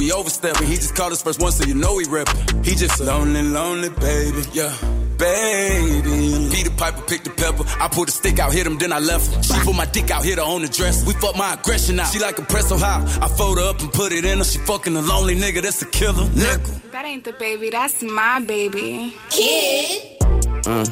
we overstepping. He just called us first one, so you know he reppin'. He just a lonely, lonely baby, yeah. Baby, Peter Piper picked the pepper. I pulled the stick out, hit him, then I left her. She put my dick out, hit her on the dress. We fuck my aggression out. She like a so high. I fold her up and put it in her. She fucking a lonely nigga, that's a killer. Nickel. That ain't the baby, that's my baby. Kid. Uh,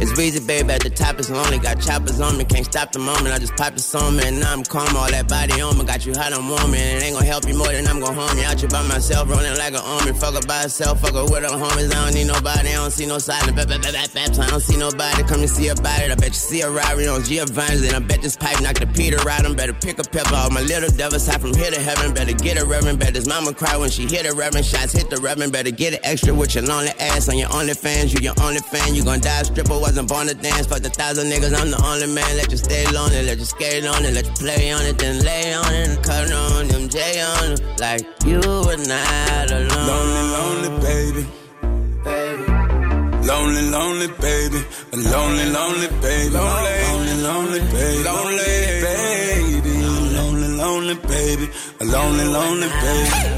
it's Weezy, baby, at the top is lonely. Got choppers on me, can't stop the moment. I just pop the song, man. Now I'm calm, all that body on me. Got you hot and warm, and it ain't gonna help you more than I'm gonna harm you. Out you by myself, rolling like an army. Fuck her by herself, fuck her with her homies. I don't need nobody, I don't see no silence. Bap, bap, bap, bap, I don't see nobody. Come and see about it. I bet you see a Rari on Giovanni's, and I bet this pipe knock the Peter out. I'm better pick a pepper. All my little devils high from here to heaven. Better get a reverend. Better his mama cry when she hit a reverend. Shots hit the reverend. Better get it extra with your lonely ass on your only fans. You your only fan, you gon' die stripper. Was wasn't born to dance. Fuck the thousand niggas, I'm the only man. Let you stay lonely, let you skate on it, let you play on it, then lay on it and cut on them, J on it. Like you were not alone. Lonely, lonely baby. Baby. Lonely, lonely baby. A lonely, lonely baby. Lonely, lonely, lonely baby. Lonely baby. Lonely, lonely baby. A lonely, lonely baby.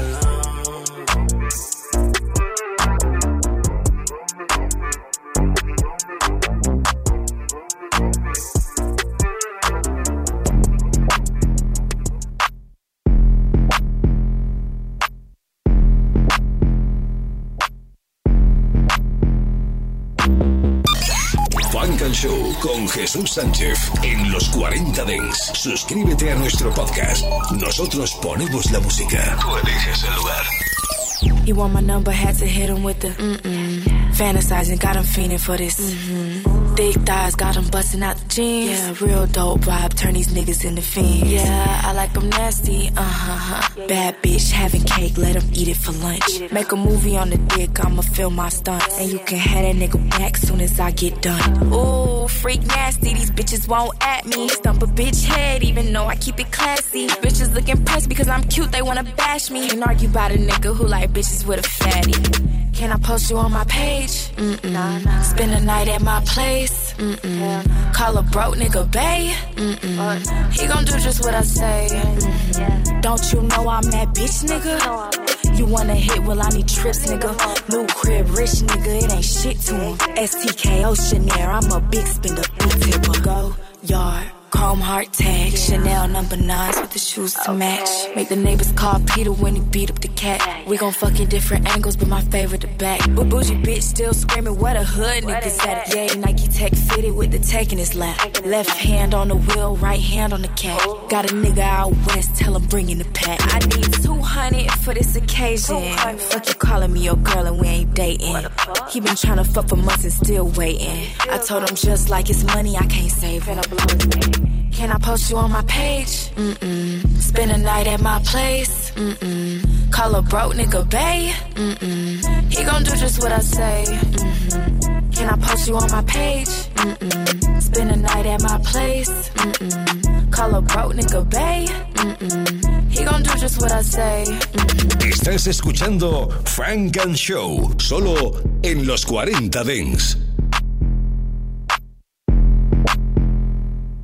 Show con Jesús Sánchez en los 40 Dents. Suscríbete a nuestro podcast. Nosotros ponemos la música. Tú eliges el lugar. You want my number, had to hit him with the mm-mm. Fantasizing, got him fiending for this. Mm-hmm. Thick thighs, got him busting out the jeans. Yeah, real dope vibe, turn these niggas into fiends. Yeah, I like them nasty, uh-huh. Bad bitch, having cake, let him eat it for lunch. Make a movie on the dick, I'ma film my stunts. And you can have that nigga back soon as I get done. Ooh, freak nasty, these bitches won't at me. Stump a bitch head, even though I keep it classy. Bitches look impressed because I'm cute, they wanna bash me. And argue about a nigga who like bitches with a fatty. Can I post you on my page? Mm-mm. Nah, nah. Spend a night at my place? Mm-mm. Call a broke nigga bae? Mm-mm. He gon' do just what I say. Mm-hmm. Don't you know I'm that bitch nigga? You wanna hit? Well, I need trips, nigga. New crib, rich nigga, it ain't shit to him. STK Oceanair, I'm a big spender, big tipper. Go yard. Chrome heart tag, Chanel number nines with the shoes to match. Make the neighbors call Peter when he beat up the cat. We gon' fuck in different angles, but my favorite the back. But bougie bitch still screaming, what a hood niggas at it. Yeah, Nike Tech fitted with the tech in his lap. Left hand on the wheel, right hand on the cat. Oh. Got a nigga out west, tell him bring in the pack. I need 200 for this occasion. Fuck you calling me your girl and we ain't dating. He been trying to fuck for months and still waiting. I told him just like it's money, I can't save it. Can I post you on my page? Mm-mm. Spend a night at my place? Mm-mm. Call a broke nigga bae? Mm-mm. He gon' do just what I say. Mm-hmm. Can I post you on my page? Mm-mm. Spend a night at my place? Mm-mm. Call a broke nigga bae? Mm-mm. He gon' do just what I say. Mm-hmm. Estás escuchando Funk and Show, solo en los 40 Dents.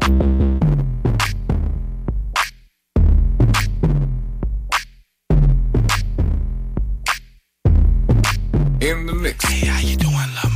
Slapping ass, got a says get rough. Switch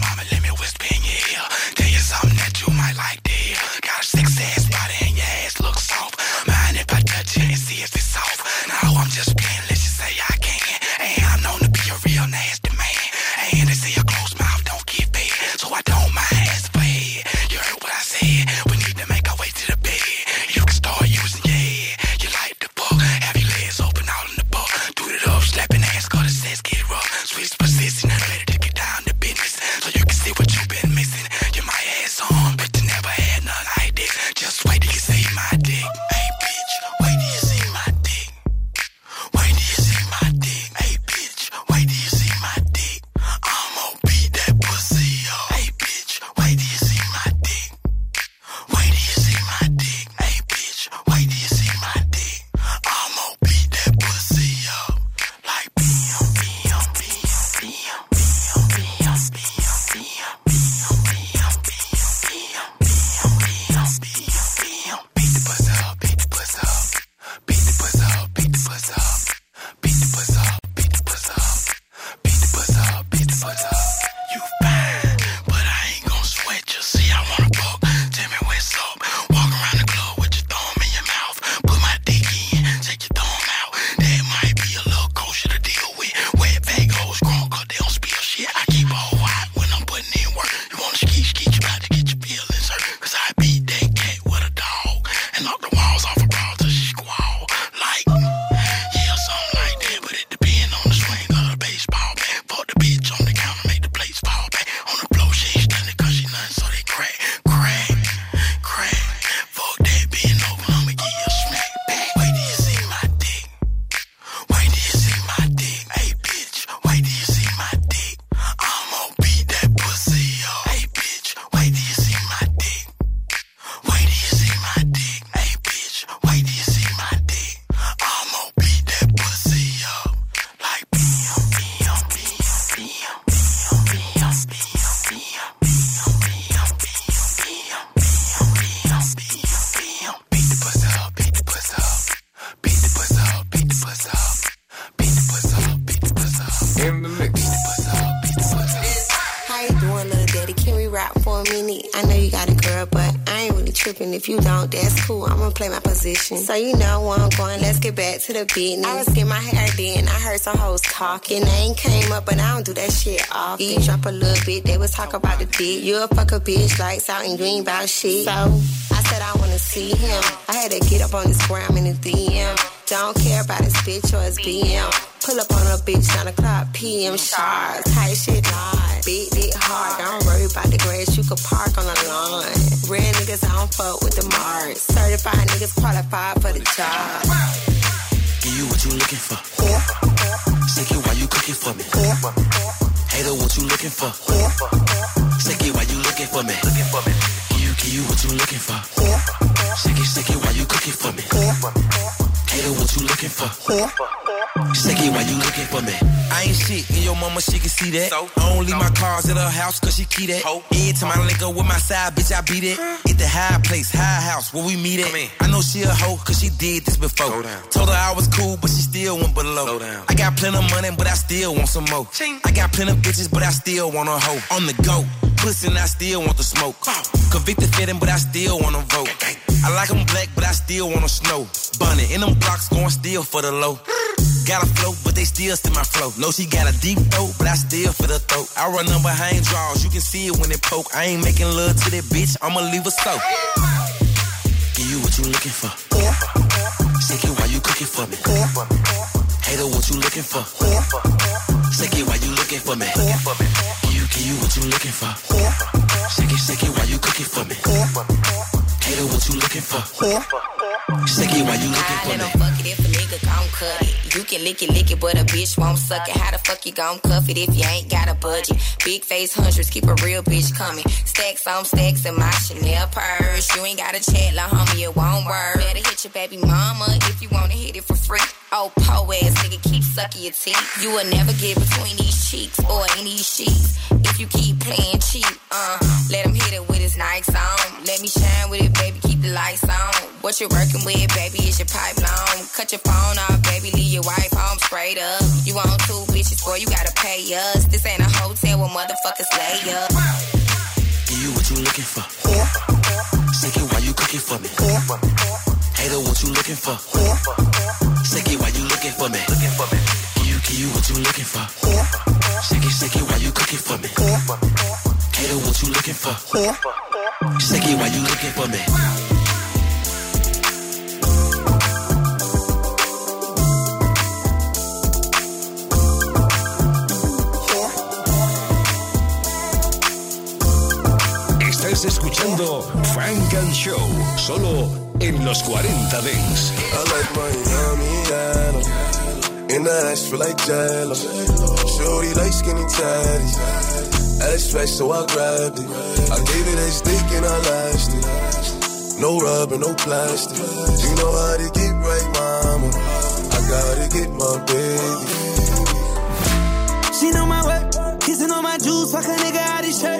get back to the business. I was getting my hair done. I heard some hoes talking. Name came up, but I don't do that shit off. Eat drop a little bit. They was talk about the dick. You a fuck a bitch, lights out and green about shit. So I said I wanna see him. I had to get up on this gram in the DM. Don't care about his bitch or his BM. Pull up on a bitch, 9 o'clock PM sharp. Tight shit, hard. Beat it hard. Don't worry about the grass, you could park on the lawn. Real niggas, I don't fuck with the marks. Certified niggas qualified for the job. Give you what you looking for. Sick it while you cooking for me. Hater, what you looking for? Sick it while you looking for me. Give you, give you what you looking for. Sick it, sick it while you cooking for me. Hater, what you looking for? Sick it while you looking for me. I ain't shit, and your mama, she can see that. I don't leave my cars at her house, cause she keep that. Every time I link up with my side, bitch, I beat it. At the high place, high house, where we meet at. I know she a hoe, cause she did this before. Told her I was cool, but she still went below. I got plenty of money, but I still want some more. I got plenty of bitches, but I still want a hoe. On the go, pussy, and I still want the smoke. Convicted fitting, but I still wanna vote. I like them black, but I still wanna snow. Bunny in them blocks, going still for the low. Got a flow, but they still see my flow. No, she got a deep throat, but I still feel the throat. I run them behind draws, you can see it when it poke. I ain't making love to that bitch, I'ma leave her so. Give you what you looking for. Sick it while you cooking for me. Hater, what you looking for? Sick it while you looking for me. You, what you looking for. Shake it, shake it while you cooking for me. Hater, what you looking for? Shake it while you looking for me. Can lick it, lick it, but a bitch won't suck it. How the fuck you gon' cuff it if you ain't got a budget? Big face hundreds, keep a real bitch coming. Stacks on stacks in my Chanel purse. You ain't got a chat, la homie, it won't work. Better hit your baby mama if you wanna hit it for free. Oh, po ass nigga, keep sucking your teeth. You will never get between these cheeks or these sheets. If you keep playing cheap, uh, let him hit it with his Nikes on. Let me shine with it, baby, keep the lights on. What you working with, baby, is your pipe long. Cut your phone off, baby, leave your wife home straight up. You want two bitches, boy, you gotta pay us. This ain't a hotel where motherfuckers lay up. Give you what you looking for. Sick it while you cooking for me. Hater, what you looking for? Sick it while you looking for me. Looking. Give you, give you what you looking for. Sick it, sick it while you cooking for me. Hater, what you looking for? Sick it while you looking for me. Estás escuchando Frank and Show, solo en los 40 Dents. I like Miami, Adam. In the ass feel like jello. Shorty like skinny tatties. Ass fat, so I grabbed it. I gave it a stick and I lashed it. No rubber, no plastic. You know how to get right, mama. I gotta get my baby. She know my work, kissing on my juice, fuck a nigga out his shirt.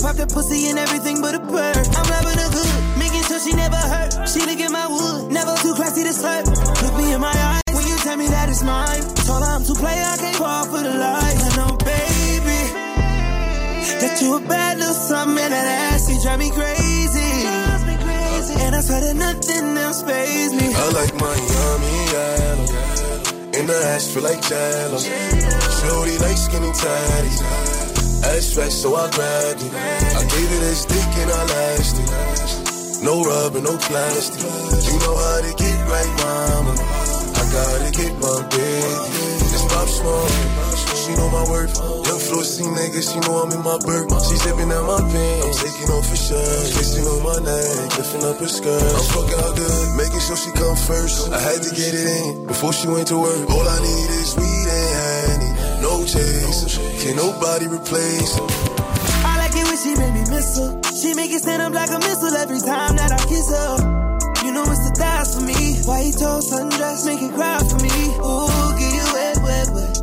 Pop the pussy and everything but a bird. I'm loving her good, making sure she never hurt. She look at my wood, never too classy to slurp. Look me in my eyes when you tell me that it's mine. Told her I'm too play, I can't fall for the lies. I know, baby, that you a bad little something and that ass, you drive me crazy. And I swear that nothing else phase me. I like Miami, Adam. In the ass feel like jello. Shorty like skinny tatties. Fat, so I grabbed it. I gave it a stick and I lashed it. No rubber, no plastic. You know how to get right, mama. I gotta get my baby. It's Pop Smoke. She know my worth. Young floor C nigga, she know I'm in my bird. She zipping at my pants. I'm taking off her shirt. Kissing on my neck, lifting up her skirt. I'm fucking her good, making sure she come first. I had to get it in before she went to work. All I need is weed and honey. No chase. Can nobody replace her. I like it when she make me miss her. She make it stand up like a missile every time that I kiss her. You know it's the dies for me. White toast, sundress, make it cry for me. Ooh, get you wet, wet, wet.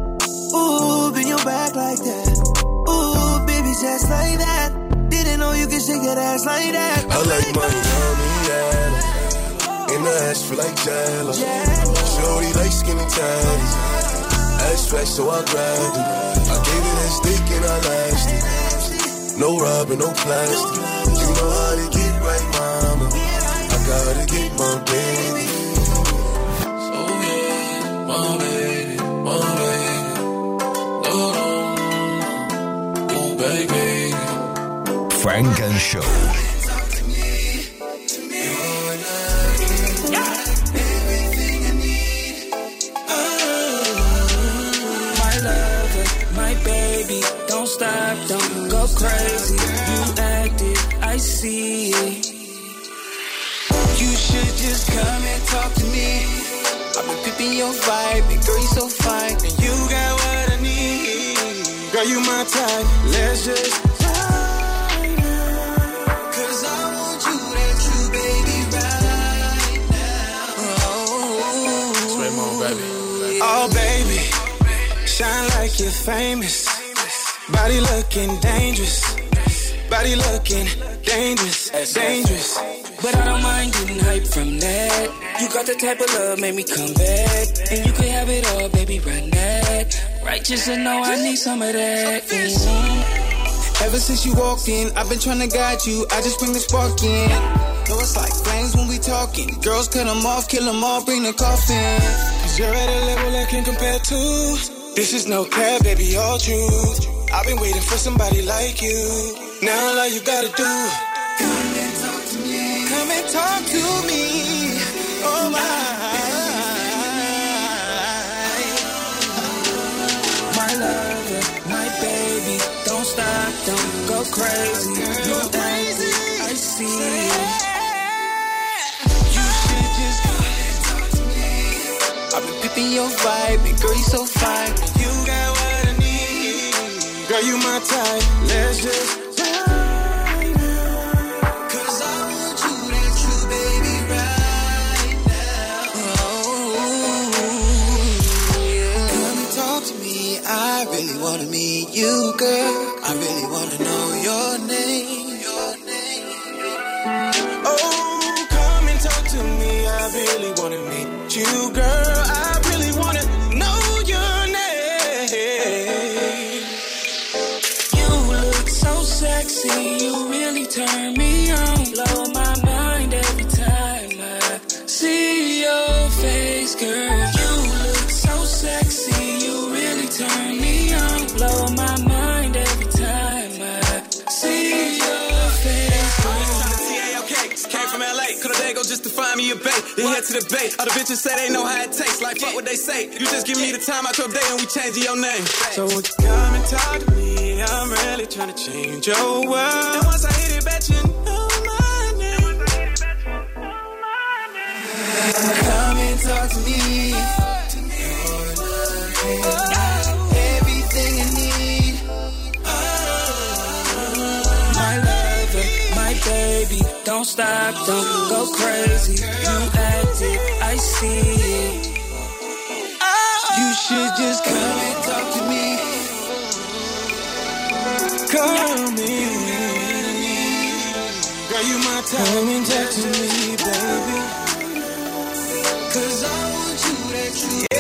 Ooh, bend your back like that. Ooh, baby, just like that. Didn't know you could shake that ass like that. I like my Miami, yeah. In the ass feel like jello. Shorty like skinny tatties. Fat, so I grabbed it. I gave it a stick and I lashed it. No rubber, no plastic. You know how to get right, mama. I gotta get my baby. So yeah, my baby, my baby. Oh, oh baby. Funk and Show. Stop, don't go crazy. You acted, I see it. You should just come and talk to me. I've been pipping your vibe, and girl, you so fine. And you got what I need. Girl, you my type. Let's just ride Cause I want you, that you, baby, right now. Oh, Sweat more, baby. oh baby, shine like you're famous. Body looking dangerous. Body looking dangerous, dangerous. But I don't mind getting hype from that. You got the type of love, make me come back. And you can have it all, baby, right that. Righteous and know I need some of that. Mm-hmm. Ever since you walked in, I've been trying to guide you. I just bring the spark in. Know it's like flames when we talking. Girls cut them off, kill them all, bring the coffin. Cause you're at a level I can compare to. This is no cap, baby, all truth. I've been waiting for somebody like you. Now all you gotta do, come and talk to me. Come and talk to me. Oh my. My lover, my baby, don't stop, don't go crazy. You crazy, I see it. You should just come and talk to me. I've been pipping your vibe, and girl, you so fine. You got. Girl, you my type. Let's just. I really wanna meet you, girl. Find me a bait. Then head to the bay. All the bitches say they know how it tastes. Like fuck what they say. You just give me the time out your day and we changing your name. So would you come and talk to me? I'm really trying to change your world. And once I hit it, bet you know my name. Come and talk to me. Don't stop, don't go crazy. You acted, I see it. Oh. You should just come and talk to me. Come in. Girl, you my time. Come and talk to me, baby. Cause I want you that you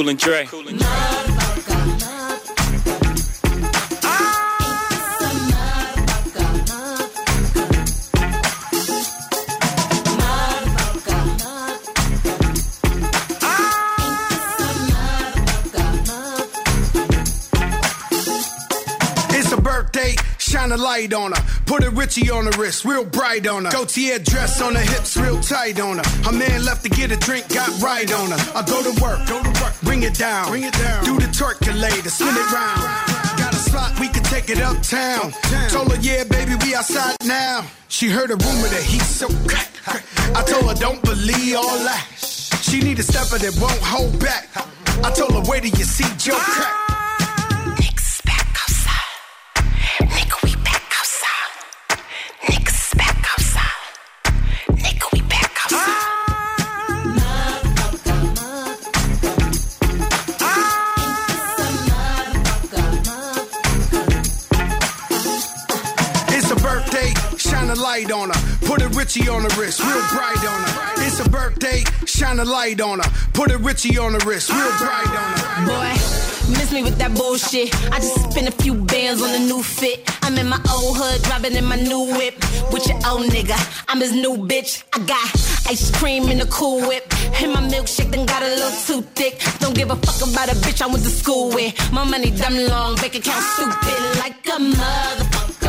Cool and Dre. shine a light on her. Put a Richie on the wrist, real bright on her. Gaultier dress on her hips, real tight on her. Her man left to get a drink, got right on her. I go to work, go to work, bring it down, bring it down. Do the twerkulator, spin it round. Got a spot, we can take it uptown. Told her, yeah, baby, we outside now. She heard a rumor that he's so crack. I told her, don't believe all that. She need a stepper that won't hold back. I told her, wait till you see Joe crack. Richie on the wrist, real bright on her. It's a birthday, shine a light on her. Put a Richie on the wrist, real bright on her. Boy, miss me with that bullshit. I just spent a few bands on a new fit. I'm in my old hood, driving in my new whip. With your old nigga, I'm his new bitch. I got ice cream in the cool whip. And my milkshake done got a little too thick. Don't give a fuck about a bitch I went to school with. My money dumb long, bank account stupid like a motherfucker.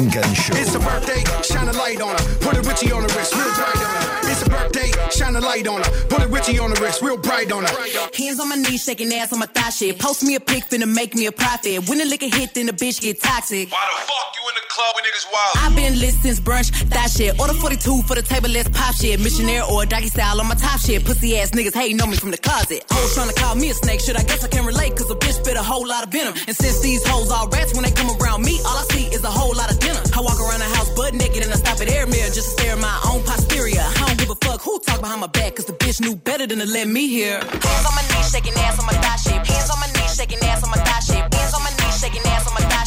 Funk and Show. It's a birthday, shine a light on her. Put a Richie on the wrist, real bright on her. It's a birthday, shine a light on her. Put a Richie on the wrist, real bright on her. Hands on my knees, shaking ass on my thigh shit. Post me a pic, finna make me a profit. When the liquor hit, then the bitch get toxic. Why the fuck you in the club with niggas wild? I've been lit since brunch, that shit. Order 42 for the table, let's pop shit. Missionaire or doggy style on my top shit. Pussy ass niggas hating on me from the closet. Hoes trying to call me a snake, shit, I guess I can relate, cause a bitch spit a whole lot of venom. And since these hoes all rats, when they come around me, all I see is a whole lot of dinner. I walk around the house butt naked and I stop at air mirror just to stare at my own posterior. I don't give a fuck who talk behind my back, cause the bitch knew better than to let me hear. Hands on my knees, shaking ass on my thigh. Hands on my knees, shaking ass on my thigh. Hands on my knees, shaking ass on my thigh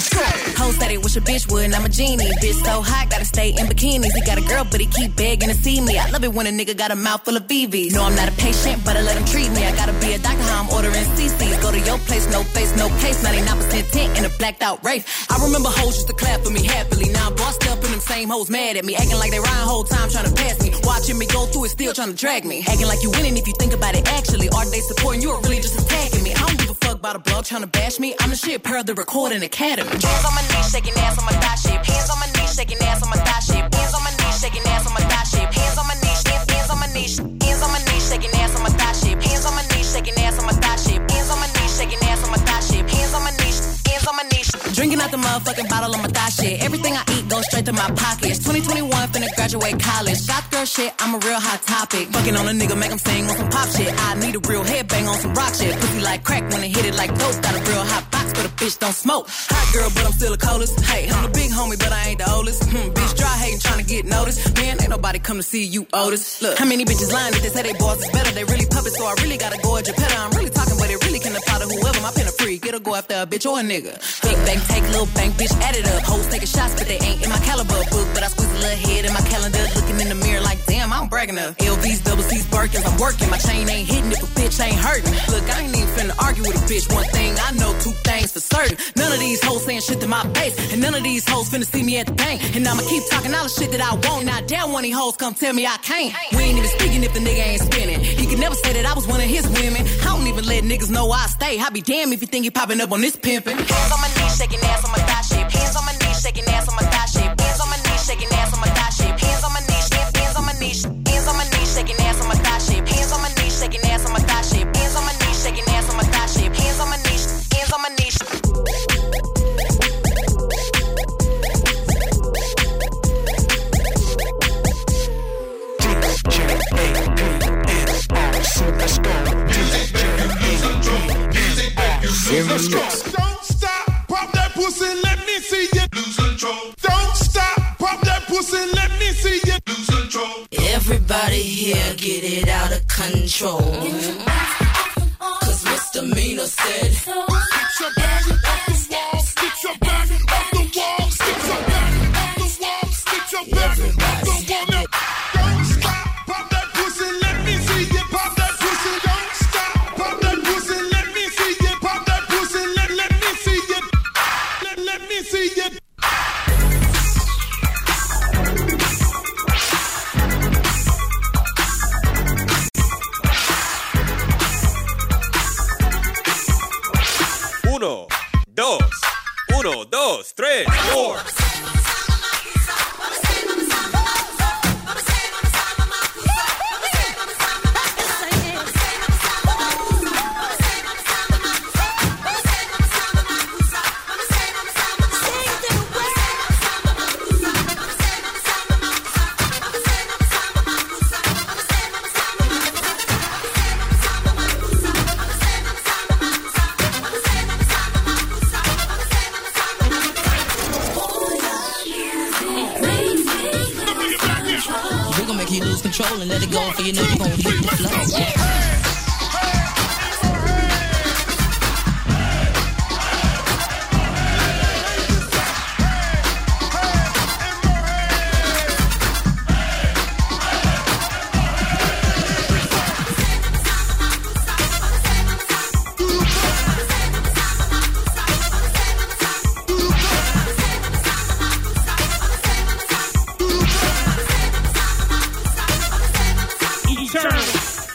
Let's go. Hoes said it wish a bitch would, and I'm a genie. Bitch so hot, gotta stay in bikinis. He got a girl, but he keep begging to see me. I love it when a nigga got a mouth full of BVs. No, I'm not a patient, but I let him treat me. I gotta be a doctor, how I'm ordering CCs. Go to your place, no face, no case. 99% tint in a blacked out race. I remember hoes used to clap for me happily. Now I'm bossed up and them same hoes mad at me. Acting like they rhyme whole time trying to pass me. Watching me go through it, still trying to drag me. Acting like you winning if you think about it actually. Are they supporting you or really just attacking me? I don't about blog trying to bash me. I'm the shit per the recording academy. Hands on my knees, shaking ass on my thigh shit. Hands on my knees, shaking ass on my thigh shit. Hands on my knees, shaking ass on my thigh shit. Hands on my Out the motherfucking bottle of my thigh shit. Everything I eat goes straight to my pockets. 2021, finna graduate college. Shot girl shit, I'm a real hot topic. Fucking on a nigga, make him sing on some pop shit. I need a real headbang on some rock shit. Pussy like crack when it hit it like dope. Got a real hot but a bitch don't smoke. Hot girl, but I'm still the coldest. Hey, I'm the big homie, but I ain't the oldest. Hmm, bitch dry hating, trying to get noticed. Man, ain't nobody come to see you, Otis. Look, how many bitches lying if they say they boss is better? They really puppets, so I really gotta go at your petter. I'm really talking, but it really can apply to whoever. My pen a freak, it'll go after a bitch or a nigga. Big bank, take little bank, bitch, add it up. Hoes taking shots, but they ain't in my caliber book. But I squeeze a little head in my calendar, looking in the mirror like, damn, I'm bragging up. LVs, double C's, Birkins, I'm working. My chain ain't hitting if a bitch ain't hurting. Look, I ain't even finna argue with a bitch. One thing I know, two things for certain. None of these hoes saying shit to my face, and none of these hoes finna see me at the bank. And I'ma keep talking all the shit that I want. Now, damn, one of these hoes come tell me I can't. We ain't even speaking if the nigga ain't spinning. He could never say that I was one of his women. I don't even let niggas know I stay. I be damn if you think you popping up on this pimpin'. Hands on my knees, shaking ass on my thigh shit. Hands on my knees, shaking ass on my thigh shit. Hands on my knees, shaking ass on my thigh Let's go. Don't stop, pop that pussy, let me see you lose control. Don't stop, pop that pussy, let me see you lose control. Everybody here get it out of control. Mm-hmm. Cause misdemeanor said. Eternal.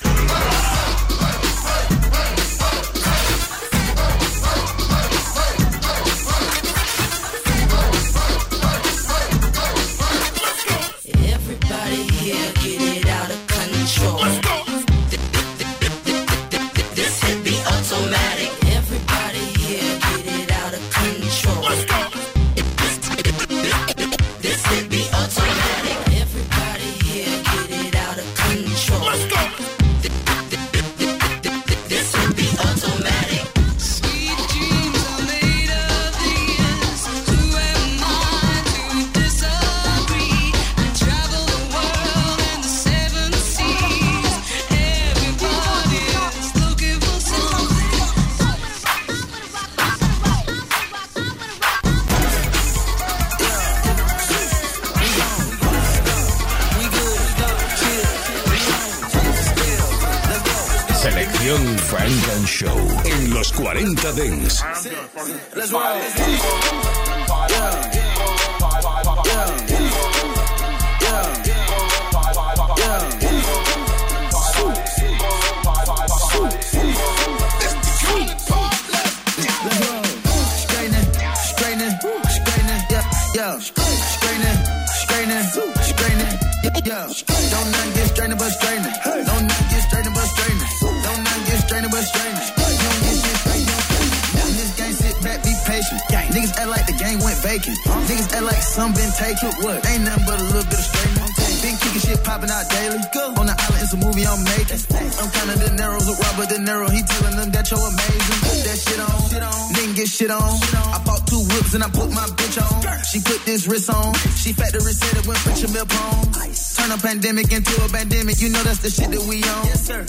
My bitch on. She put this wrist on. She factory said it went put your milk on. Turn a pandemic into a pandemic. You know that's the shit that we on.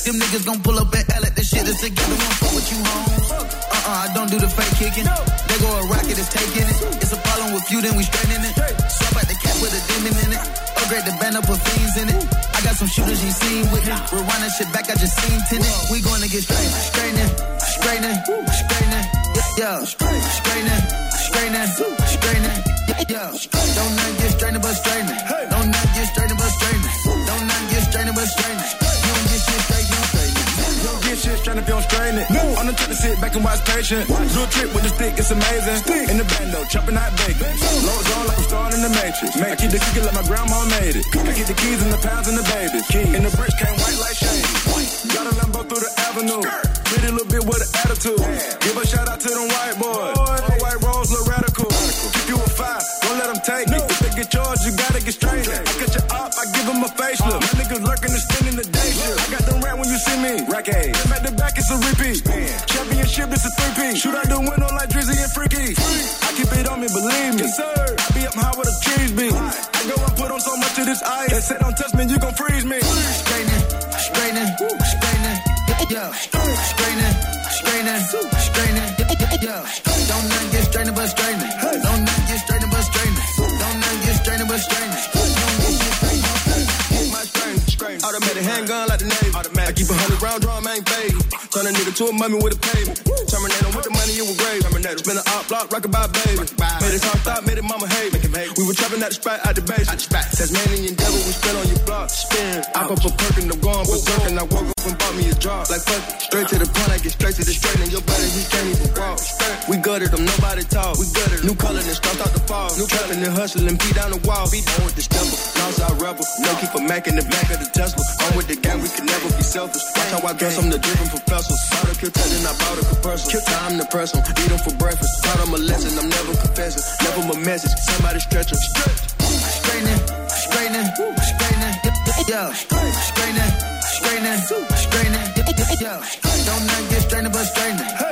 Them niggas gon' pull up and L at the shit that's together. Won't fuck with you home. Uh-uh, I don't do the fake kicking. They go a rocket, it's taking it. It's a problem with you, then we straightening it. Swap out the cat with a demon in it. Upgrade the band up with fiends in it. I got some shooters you seen with me. We're running shit back, I just seen tenant. We gonna get straight, straightening, straightening, straightening. Yeah, yeah. straightening, straightening, straightening. Yeah. Don't not get straightening but straightening. Don't not get straightening but straightening. Don't not get straightening but straightening. You don't get shit straight, you it. You don't get shit straight if you don't straighten it. On the trip to sit back and watch patient. Do a trick with the stick, it's amazing. In the bando, chopping out bacon. Loads on like I'm starring in the Matrix. I keep the cookie like my grandma made it. I keep the keys and the pounds and the babies. And the bricks came white like shade. Got a Lambo through the avenue. Pretty little bit with an attitude. Give a shout out to them white boys. All white rolls look radical. Keep you a five, don't let them take it. If they get yours, you gotta get straight. I cut you up, I give them a facelift. My niggas lurking and spending the day shift. I got them rat when you see me. Rack A. Back to back, it's a repeat. Championship, it's a three-piece. Shoot out the window like Drizzy and Freaky. I keep it on me, believe me. Yes, sir. I be up high where the trees be. I go and put on so much of this ice. They say don't touch me, you gon' freeze me. Straightening, straightening, straightening. Yeah. Don't not get straightening but straightening. Don't not get straightening but straightening. Don't not get straightening but straightening. You don't get shit straight, you don't straighten it. My strain, automatic handgun like the Navy. I keep a hundred round drum, ain't fade. Turn a nigga to a mummy with a payment. Terminator with the money, it was grave. Terminator, spin an op block, rock by baby. Made it hard stop, made it mama hate. We were trapping at the spot, out the base. Tasmanian devil, we spin on your block. Spin. I go for perkin', I'm going berserk, and I up and bought me a drop. Like fuck it, straight to the point, I get straight to the straight, and your body, he can't even walk. We gutted them, nobody talk. We gutted New color and start out the fall. New trapping and hustling, beat down the wall. Be down with the stumble, Northside rebel. No keep a Mac in the back of the Tesla. I'm with the gang, we can never be selfish. Watch how I dress, I'm the driven professor. Bought a kill then I bought a compressor. Kill time to press 'em, eat 'em for breakfast. Taught 'em a lesson, I'm never confessing. Never my message, somebody stretch 'em. Straightening, straightening, straightening. Yeah, straightening, straightening, straightening. Yeah, don't not get straightening but straightening.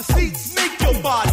The seats, make your body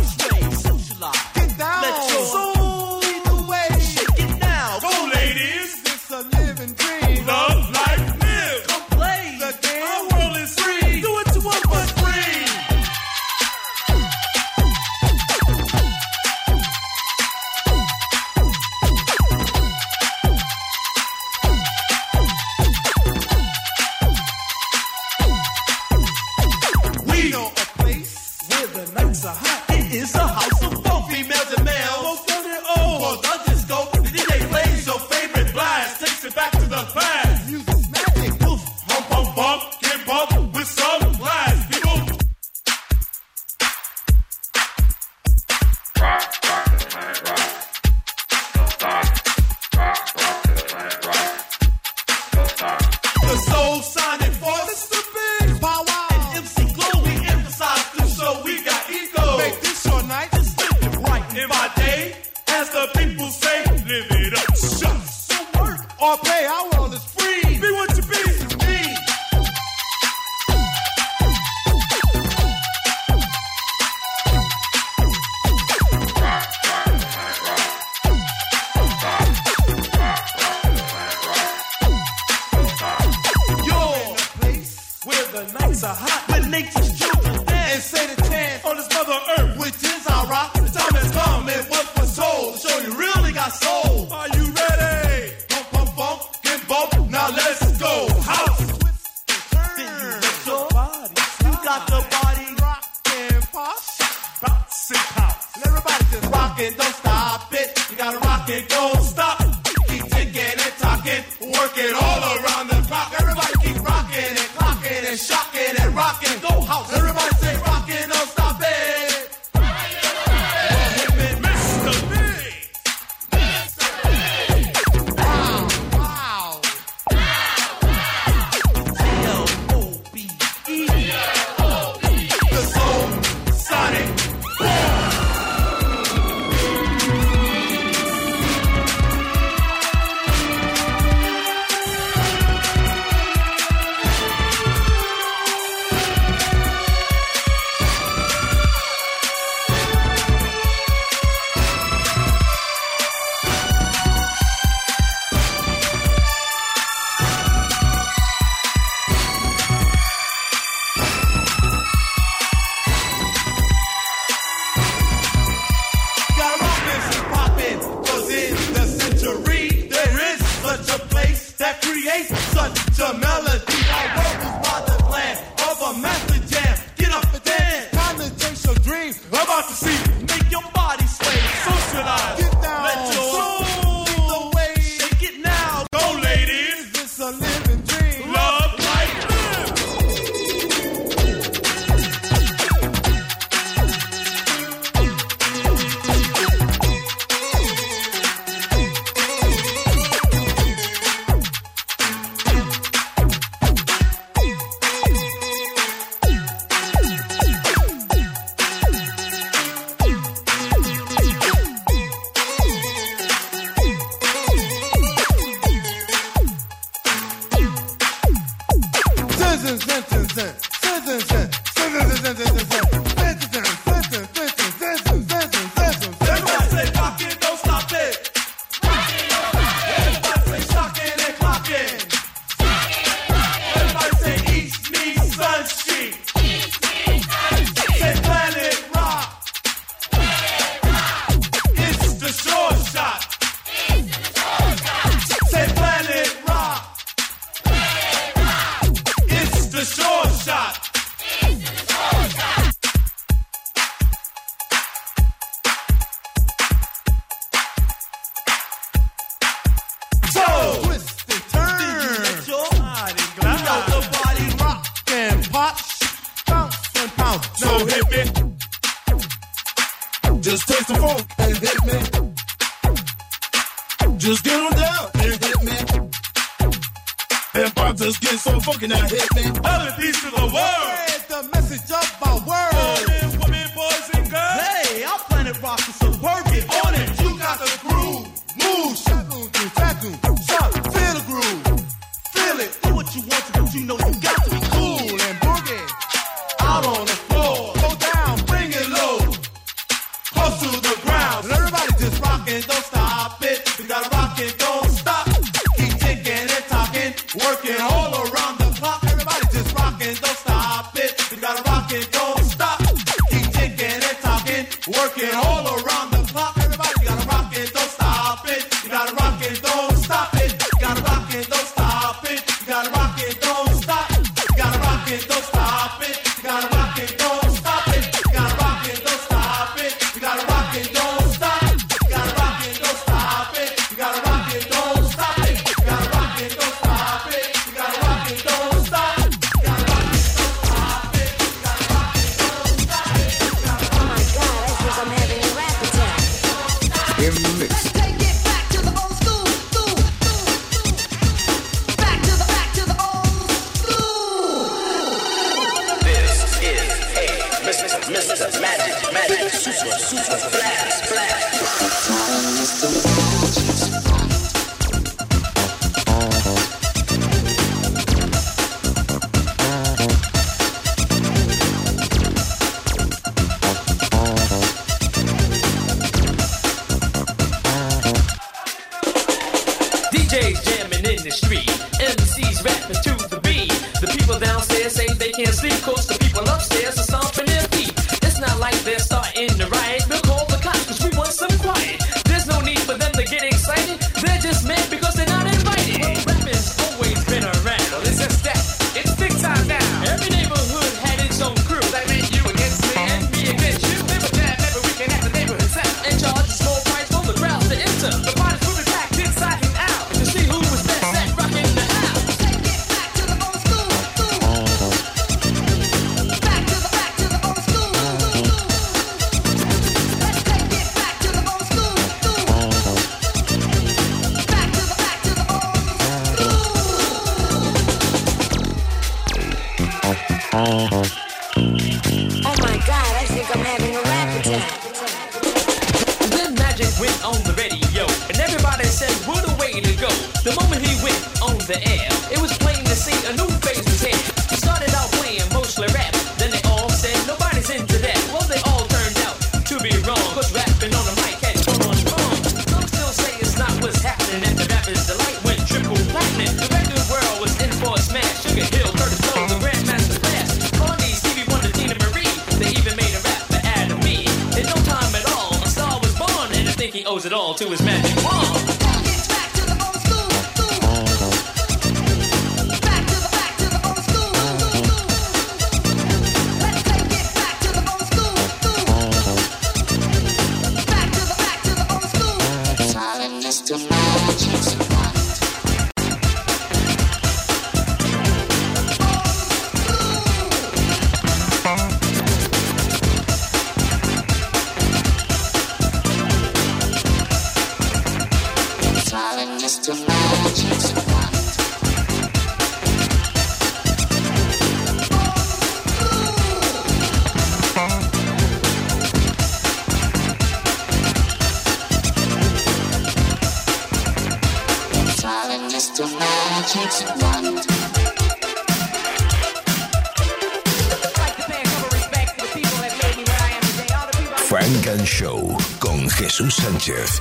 work it all around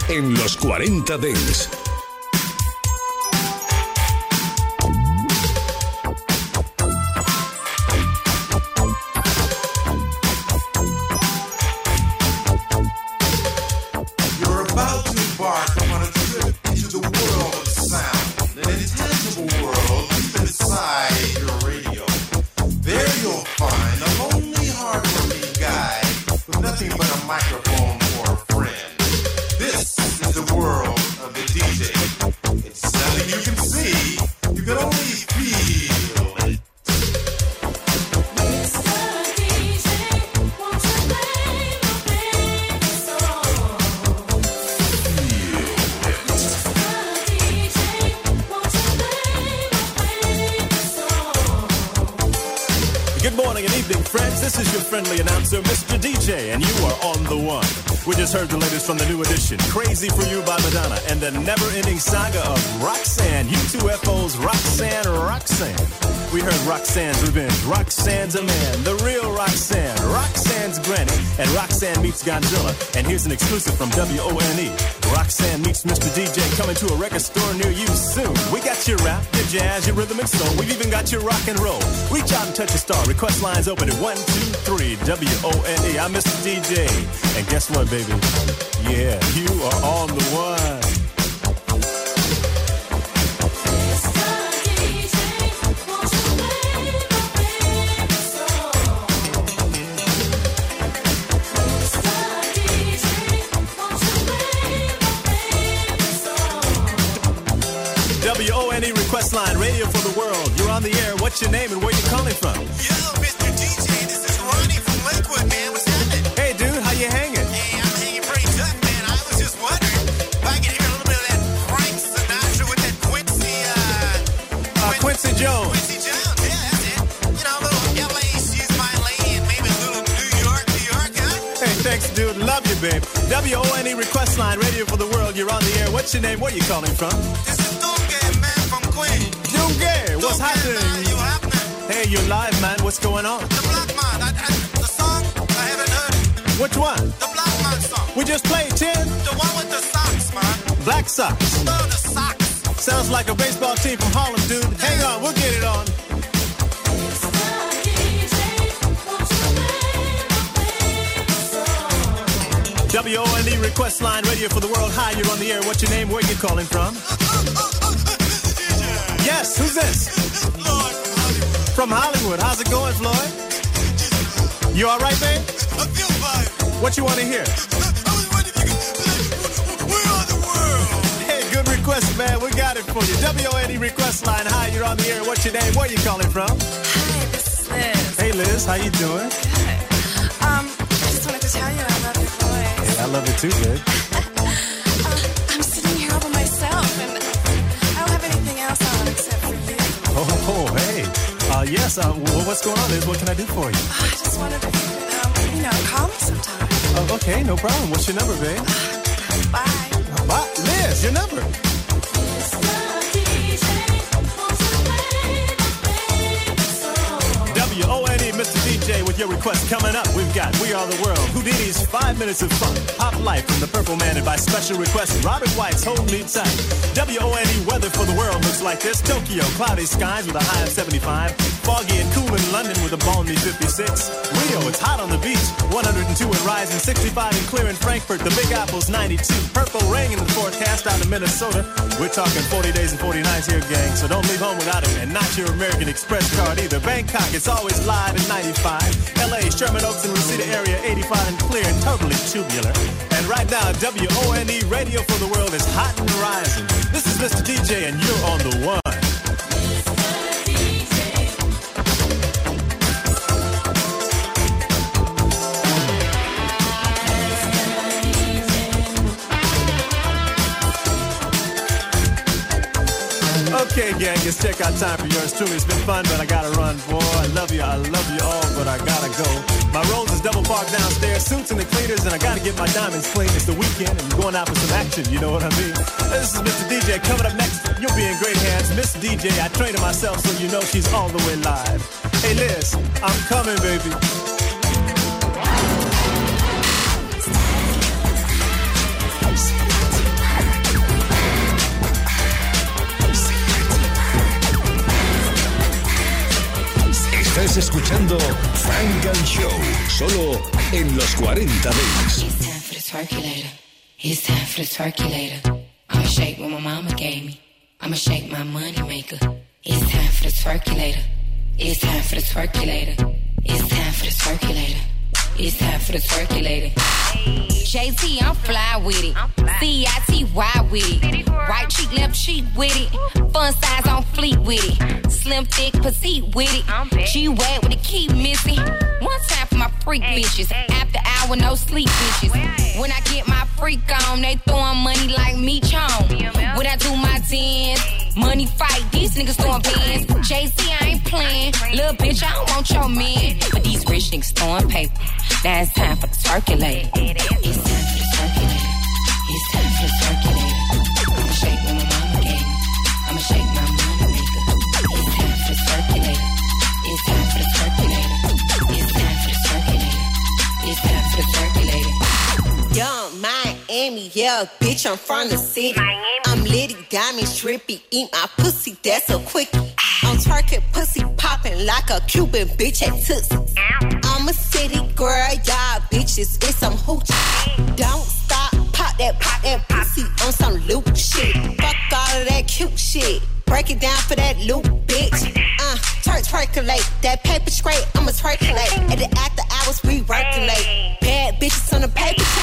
en los 40 Dents. mixer, Mr. DJ, and you are on the one. We just heard the latest from the new edition, Crazy for You by Madonna, and the never ending saga of Roxanne, UTFO's Roxanne Roxanne. We heard Roxanne's Revenge, Roxanne's a Man, the real Roxanne, Roxanne's Granny, and Roxanne meets Godzilla. And here's an exclusive from WONE. Roxanne meets Mr. DJ coming to a record store near you soon. We got your rap, your jazz, your rhythm and soul. We've even got your rock and roll. Reach out and touch a star. Request lines open at 123 W O N E. I'm Mr. DJ. And guess what, baby? Yeah, you are on the one. What's your name and where you calling from? Yo, Mr. DJ, this is Ronnie from Lakewood, man. What's happening? Hey, dude, how you hanging? Hey, I'm hanging pretty tough, man. I was just wondering if I could hear a little bit of that Frank Sinatra with that Quincy, uh, Uh, Quincy Jones. Quincy Jones. Yeah, that's it. You know, a little LA, she's my lady, and maybe a little New York, New York, huh? Hey, thanks, dude. Love you, babe. WONE Request Line, Radio for the World. You're on the air. What's your name? Where you calling from? This is Dunga, man, from Queen. Dunga, what's happening? Hey, you're live, man. What's going on? The Black Man. I, I, the song, I haven't heard it. Which one? The Black Man song. We just played 10. The one with the socks, man. Black Sox. No, the socks. Sounds like a baseball team from Harlem, dude. Hang on, we'll get it on. WONE Request Line, Radio for the World. Hi, you're on the air. What's your name? Where you calling from? Yes, who's this? From Hollywood. How's it going, Floyd? You all right, babe? I feel fine. What you want to hear? We are the world. Hey, good request, man. We got it for you. WONE Request Line. Hi, you're on the air. What's your name? Where you calling from? Hi, this is Liz. Hey, Liz. How you doing? Um, I just wanted to tell you I love your voice. Hey, I love you too, babe. Uh, I'm sitting here all by myself, and I don't have anything else on except for you. Oh, hey. Yes, uh, wh- what's going on, Liz? What can I do for you? I just wanted to, um, you know, call me sometime. Oh, okay, no problem. What's your number, babe? Bye. Bye. Liz, your number. WONE, Mr. DJ, with your request coming up. We've got We Are the World, Whodini's Five Minutes of Fun, Pop Life from the Purple Man, and by special request, Robert White's Hold Me Tight. WONE weather for the world looks like this Tokyo, cloudy skies with a high of 75, foggy and cool in London with a balmy 56. Rio, it's hot on the beach, 102 and rising, 65 and clear in Frankfurt, the Big Apple's 92. Purple rain in the forecast out of Minnesota. We're talking 40 days and 40 nights here, gang, so don't leave home without it, and not your American Express card either. Bangkok, it's always live at 95. LA, Sherman Oaks and Reseda area, 85 and clear and totally tubular. And right now, WONE Radio for the World is hot and rising. This is Mr. DJ, and you're on the one. Gang, it's checkout time for yours truly. It's been fun, but I gotta run, boy. I love you, I love you all, but I gotta go. My rolls is double parked downstairs, suits and the cleaners, and I gotta get my diamonds clean. It's the weekend, and I'm going out for some action, you know what I mean? This is Mr. DJ. Coming up next, you'll be in great hands. Miss DJ, I trained her myself, so you know she's all the way live. Hey, Liz, I'm coming, baby. Estás escuchando Frank and Show, solo en los 40 Dents. It's time for the circulator. It's time for the circulator. I'ma shake what my mama gave me. I'ma shake my money maker. It's time for the circulator. It's time for the circulator. It's time for the circulator. It's time for the circulator. JT, I'm fly with it. C-I-T-Y with it. Right cheek, left cheek with it. Fun size on fleet with it. Slim, thick, petite with it. G wet with the key missing. One time for my freak bitches. After hour, no sleep bitches. When I get my freak on, they throwing money like me chong. When I do my dance, money fight, these niggas throwing bands. JC, I ain't playing. Little bitch, I don't want your man. But these rich niggas throwing paper. Now it's time for the circulator. It's time for the circulator. Time for. Yung Miami, yeah, bitch, I'm from the city. I'm litty, diamonds, trippy, eat my pussy, that's a quickie. I'm twerking, pussy popping like a Cuban bitch at Tootsie. I'm a city girl, y'all bitches, it's some hoochie. Don't stop, pop that, pop that pussy on some loop shit. Fuck all of that cute shit. Break it down for that loop, bitch. Uh, twerk, twerkulate. That paper straight, I'ma twerkulate. At the after hours, we working late. Bad bitches on the paper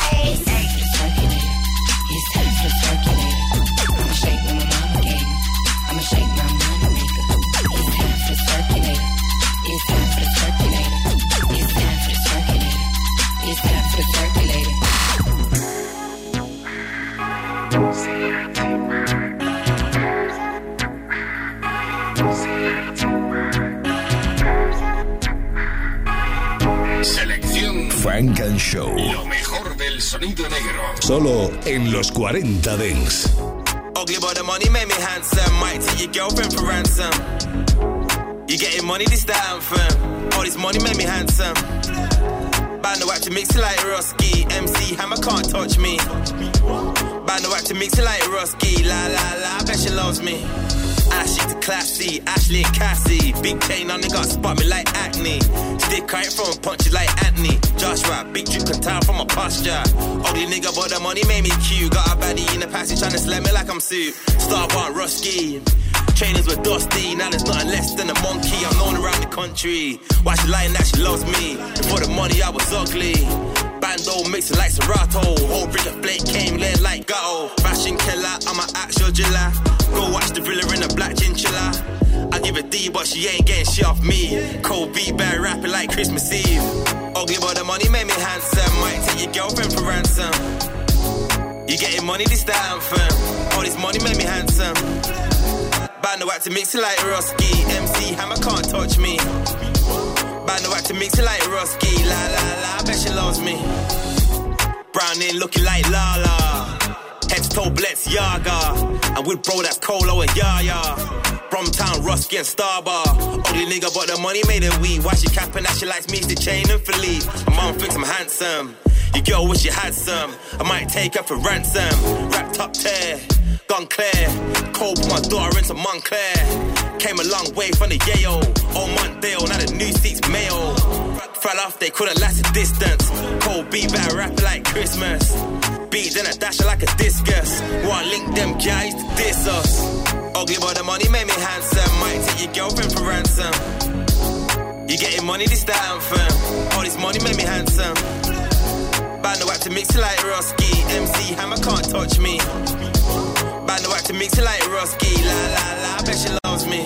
Selección Funk and Show. Lo mejor del sonido negro. Solo en los 40 Dance. Oh, Ugly but the money made me handsome. Might take your girlfriend for ransom. You getting money this the anthem. All this money made me handsome. Band the to mix it like Rusky. MC Hammer can't touch me. Band the to mix it like Rusky. La la la, I bet she loves me. Ashley to classy, Ashley and Cassie. Big chain on, got spot me like acne. Stick right from punches like Anthony. Joshua, big drip can tell from a posture. Ugly nigga, but the money made me cute. Got a baddie in the passage trying to slam me like I'm suit. Star one, Rusky. Trainers were dusty, now there's nothing less than a monkey. I'm known around the country. Why she lying that she loves me? Before the money, I was ugly. Bando mixing like Serato. Whole brick of flake came laying like ghetto. Fashion killer, I'm an actual jiller. Go watch the villa in a black chinchilla. I give a D, but she ain't getting shit off me. Cold beat, bad rapping like Christmas Eve. Ugly, but the money made me handsome. Might take your girlfriend for ransom. You getting money, this the anthem. All this money made me handsome. Band the to mix it like Rusky. MC Hammer can't touch me. Band the to mix it like Rusky. La la la, I bet she loves me. Brown in looking like Lala. Head to toe Yaga. And with bro that's Colo and Yaya. Bromtown, Rusky and Starbar. Ugly nigga, but the money made it weak. Why she capping that she likes me The chain and Philippe. My mom thinks I'm handsome. Your girl wish you had some. I might take her for ransom. Wrapped up tear, gone clear. Cold my daughter into Montclair. Came a long way from the Yale. Old Montdale, now the new seats Mayo. Fell off, they couldn't last a distance. Cold beat better rap like Christmas. Beat then I dash her like a discus. One link them guys to diss us. Ugly but the money made me handsome. Might take your girlfriend for ransom. You getting money, this the anthem. All this money made me handsome. Band the to mix it like Rusky. MC Hammer can't touch me. Band the to mix it like Rusky. La la la, I bet she loves me.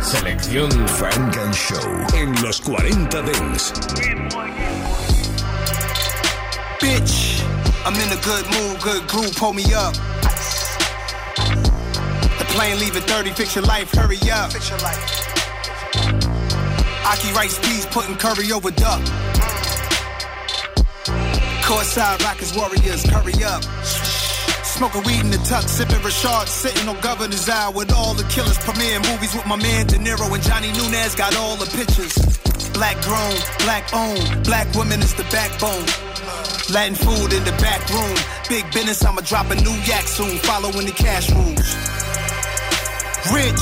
Selección Funk and Show en los 40 Dance. Bitch, I'm in a good mood, good groove, pull me up. The plane leaving 30, fix your life, hurry up. Fix your life. Aki rice peas, putting curry over duck. Courtside Rockets Warriors, hurry up. Smoking weed in the tuck, sipping Rashad, sitting on Governor's Eye with all the killers. Premiere movies with my man De Niro and Johnny Nunez got all the pictures. Black grown, black owned, black women is the backbone. Latin food in the back room. Big business, I'ma drop a new yak soon, following the cash rules. Rich,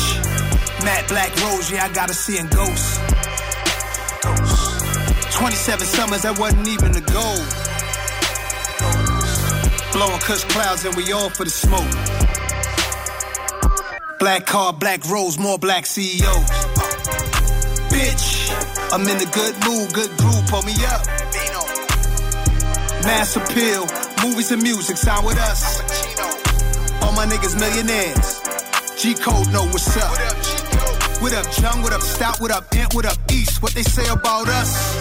Matt Black Rose, yeah, I gotta see in ghosts. 27 summers, that wasn't even a goal. Blowing kush clouds and we all for the smoke. Black car, black rose, more black CEOs. Bitch, I'm in a good mood, good groove, pull me up. Mass appeal, movies and music, sign with us. All my niggas millionaires. G Code know what's up. What up, Jung? What up, Stout? What up, Ant? What up, East? What they say about us?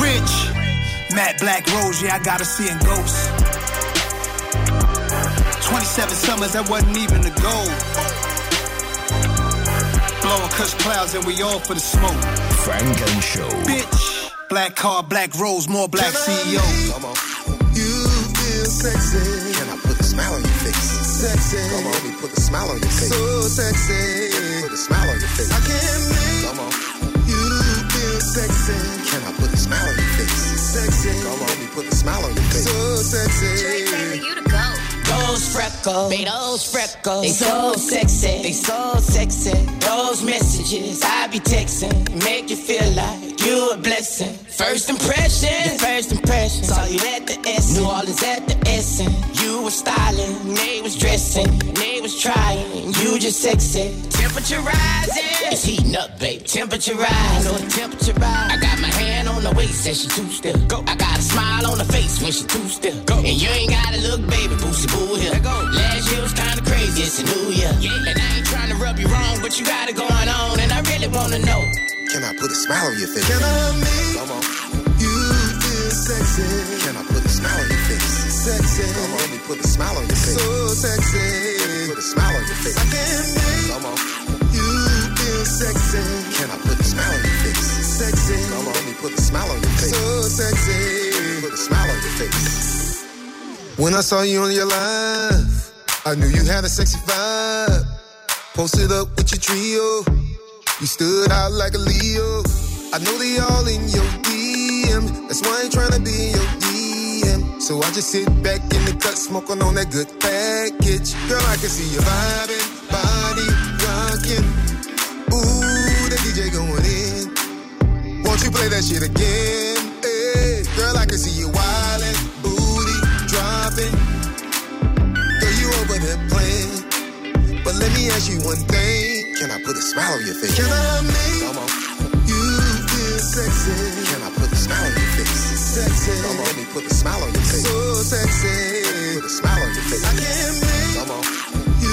Rich, Matt Black Rose, yeah, I gotta see in ghosts. 27 summers, that wasn't even the goal. Blowing cuss clouds and we all for the smoke. Funk and Show. Bitch, black car, black rose, more black CEO. Come on. You feel sexy. Can I put a smile on your face? Sexy. Come on, let me put a smile on your face. So sexy. Put a smile on your face. I can't make Come on. you feel sexy. Can I put a smile on your face? Sexy. Come on, let me put a smile on your face. So sexy. you to go. Those freckles, babe, those freckles, they so sexy, they so sexy. Those messages I be texting make you feel like you a blessing. First impression, first impression. Saw you at the S, New Orleans at the Essen. You was styling, they was dressing, they was trying. You just sexy. Temperature rising, it's heating up, baby. Temperature rising, no temperature rising. I got my hand on the waist, and she too still. Go. I got a smile on her face when she too still. Go. And you ain't gotta look, baby, boosty boo here. Last year was kinda crazy, it's a new year. And I ain't trying to rub you wrong, but you got it going on, and I really wanna know. Can I put a smile on your face? Can I make Come on. you feel sexy? Can I put a smile on your face? Sexy. Come on, let me put a smile on your face. So sexy. Put a smile on your face. I can make Come on. you feel sexy. Can I put a smile on your face? Sexy. Come on, put a smile on your face. So sexy. Put a smile on your face. When I saw you on your live, I knew you had a sexy vibe. Posted up with your trio. You stood out like a Leo. I know they all in your DM. That's why I ain't trying to be in your DM. So I just sit back in the cut, smoking on that good package. Girl, I can see you vibing, body rocking. Ooh, the DJ going in. Won't you play that shit again? Hey, girl, I can see you wildin', booty dropping. Girl, you over there playing. But let me ask you one thing. Can I put a smile on your face? Can I make Come on. you feel sexy? Can I put a smile on your face? Sexy. Come on, let me put a smile on your face. So sexy. Put a smile on your face. I can't make Come on. you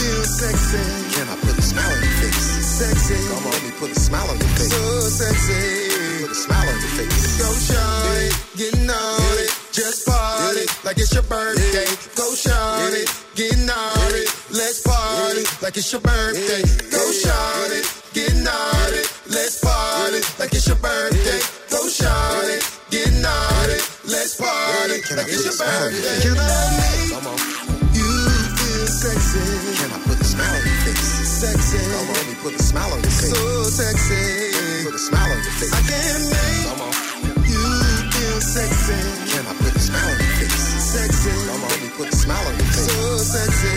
feel sexy. Can I put a smile on your face? Sexy. Come on, me put a smile on your face. So sexy. Put a smile on your face. Go shawty, getting on it. Just party like it's your birthday. Go shawty, getting on it. Let's party like it's your birthday. Go shawty, getting on it. Let's party like it's your birthday. Go shawty, on it. Let's party like it's your birthday. Can I make you feel sexy? Can I put smile on your face? Sexy. Come on, let me put a smile on your face. So sexy. Put a smile on your face. I can make Come on. you feel sexy. Can I put a smile on your face? Sexy. Come on, let me put a smile on your face. So sexy.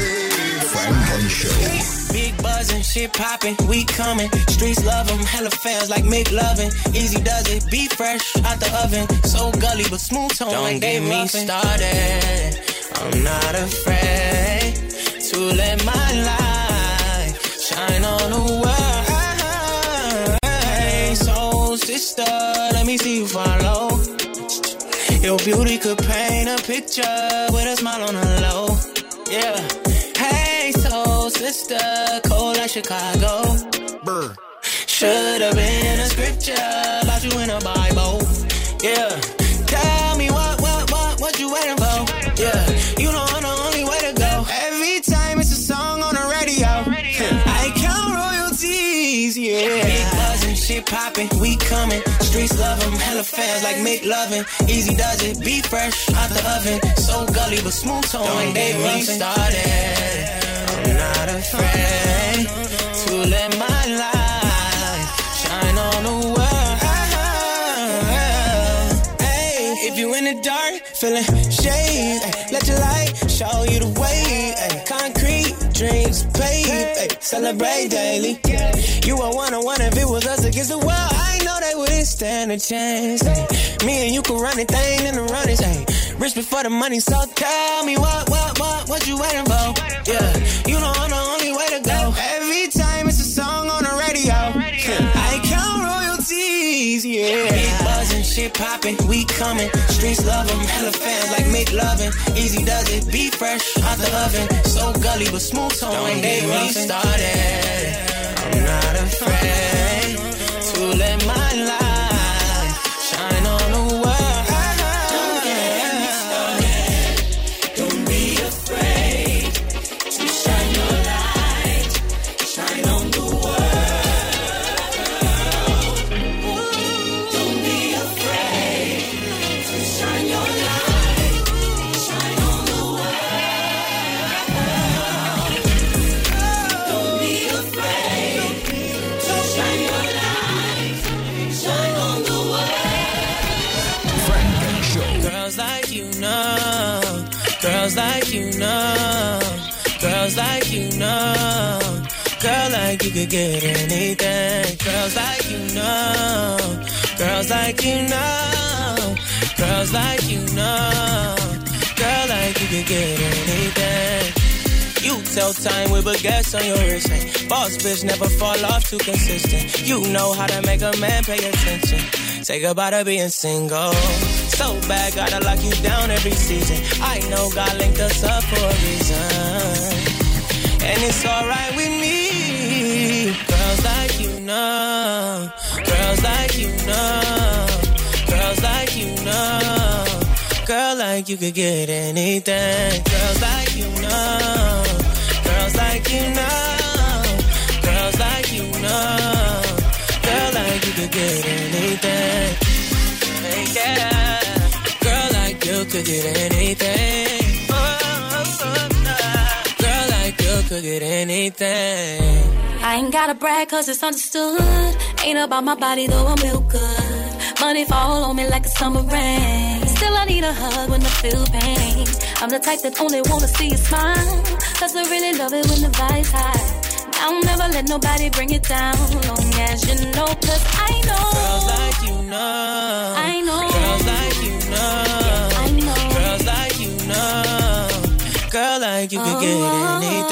Funk and Show. Big buzzing, shit popping, we coming. Streets love 'em, hella fans like Mick loving. Easy does it, be fresh out the oven. So gully but smooth tone Don't like get me started. I'm not afraid to let my light sister, let me see you follow. Your beauty could paint a picture with a smile on the low. Yeah. Hey, soul sister, cold like Chicago. Brr. Should have been a scripture about you in a Bible. Yeah. Popping, we coming. Streets love 'em, hella fans like Mick loving. Easy does it, be fresh out the oven. So gully but smooth tone like Dave me started. I'm not afraid to let my light shine on the world. Hey, if you in the dark, feeling shade, let your light show you the way. Celebrate daily. You are one on one if it was us against the world. I know they wouldn't stand a chance. Me and you could run the thing in the runners. ay. Rich before the money, so tell me what, what, what, what you waiting for? Yeah, you know I'm the only way to go. Every time it's a song on the radio, I count royalties. Yeah, shit popping, we coming. Streets love 'em, hella fans like Mick loving. Easy does it, be fresh out the oven. So gully but smooth tone like Dave me started. I'm not afraid to let my light girls like you know, girls like you know, girl like you could get anything. You tell time with a baguettes on your wrist. Hey, boss bitch never fall off too consistent. You know how to make a man pay attention. Say goodbye to being single. So bad, gotta lock you down every season. I know God linked us up for a reason. And it's alright with like you could get anything. Girls like you know. Girls like you know. Girls like you know. Girl like you could get anything. Yeah. Girl like you could get anything. Oh. Girl like you could get anything. I ain't gotta brag cause it's understood. Ain't about my body though I'm real good. Money fall on me like a summer rain. Still I need a hug when I feel pain. I'm the type that only wanna see you smile. Cause I really love it when the vibe's high. I'll never let nobody bring it down. Long as you know, cause I know. Girls like you know. I know. Girls like you know. I know. Girls like you know. Girl like you could get Oh. anything.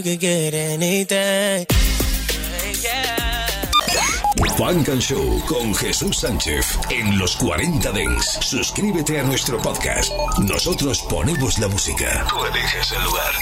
You could get anything. Funk and Show con Jesús Sánchez en los 40 Dents. Suscríbete a nuestro podcast. Nosotros ponemos la música. Tú eliges el lugar.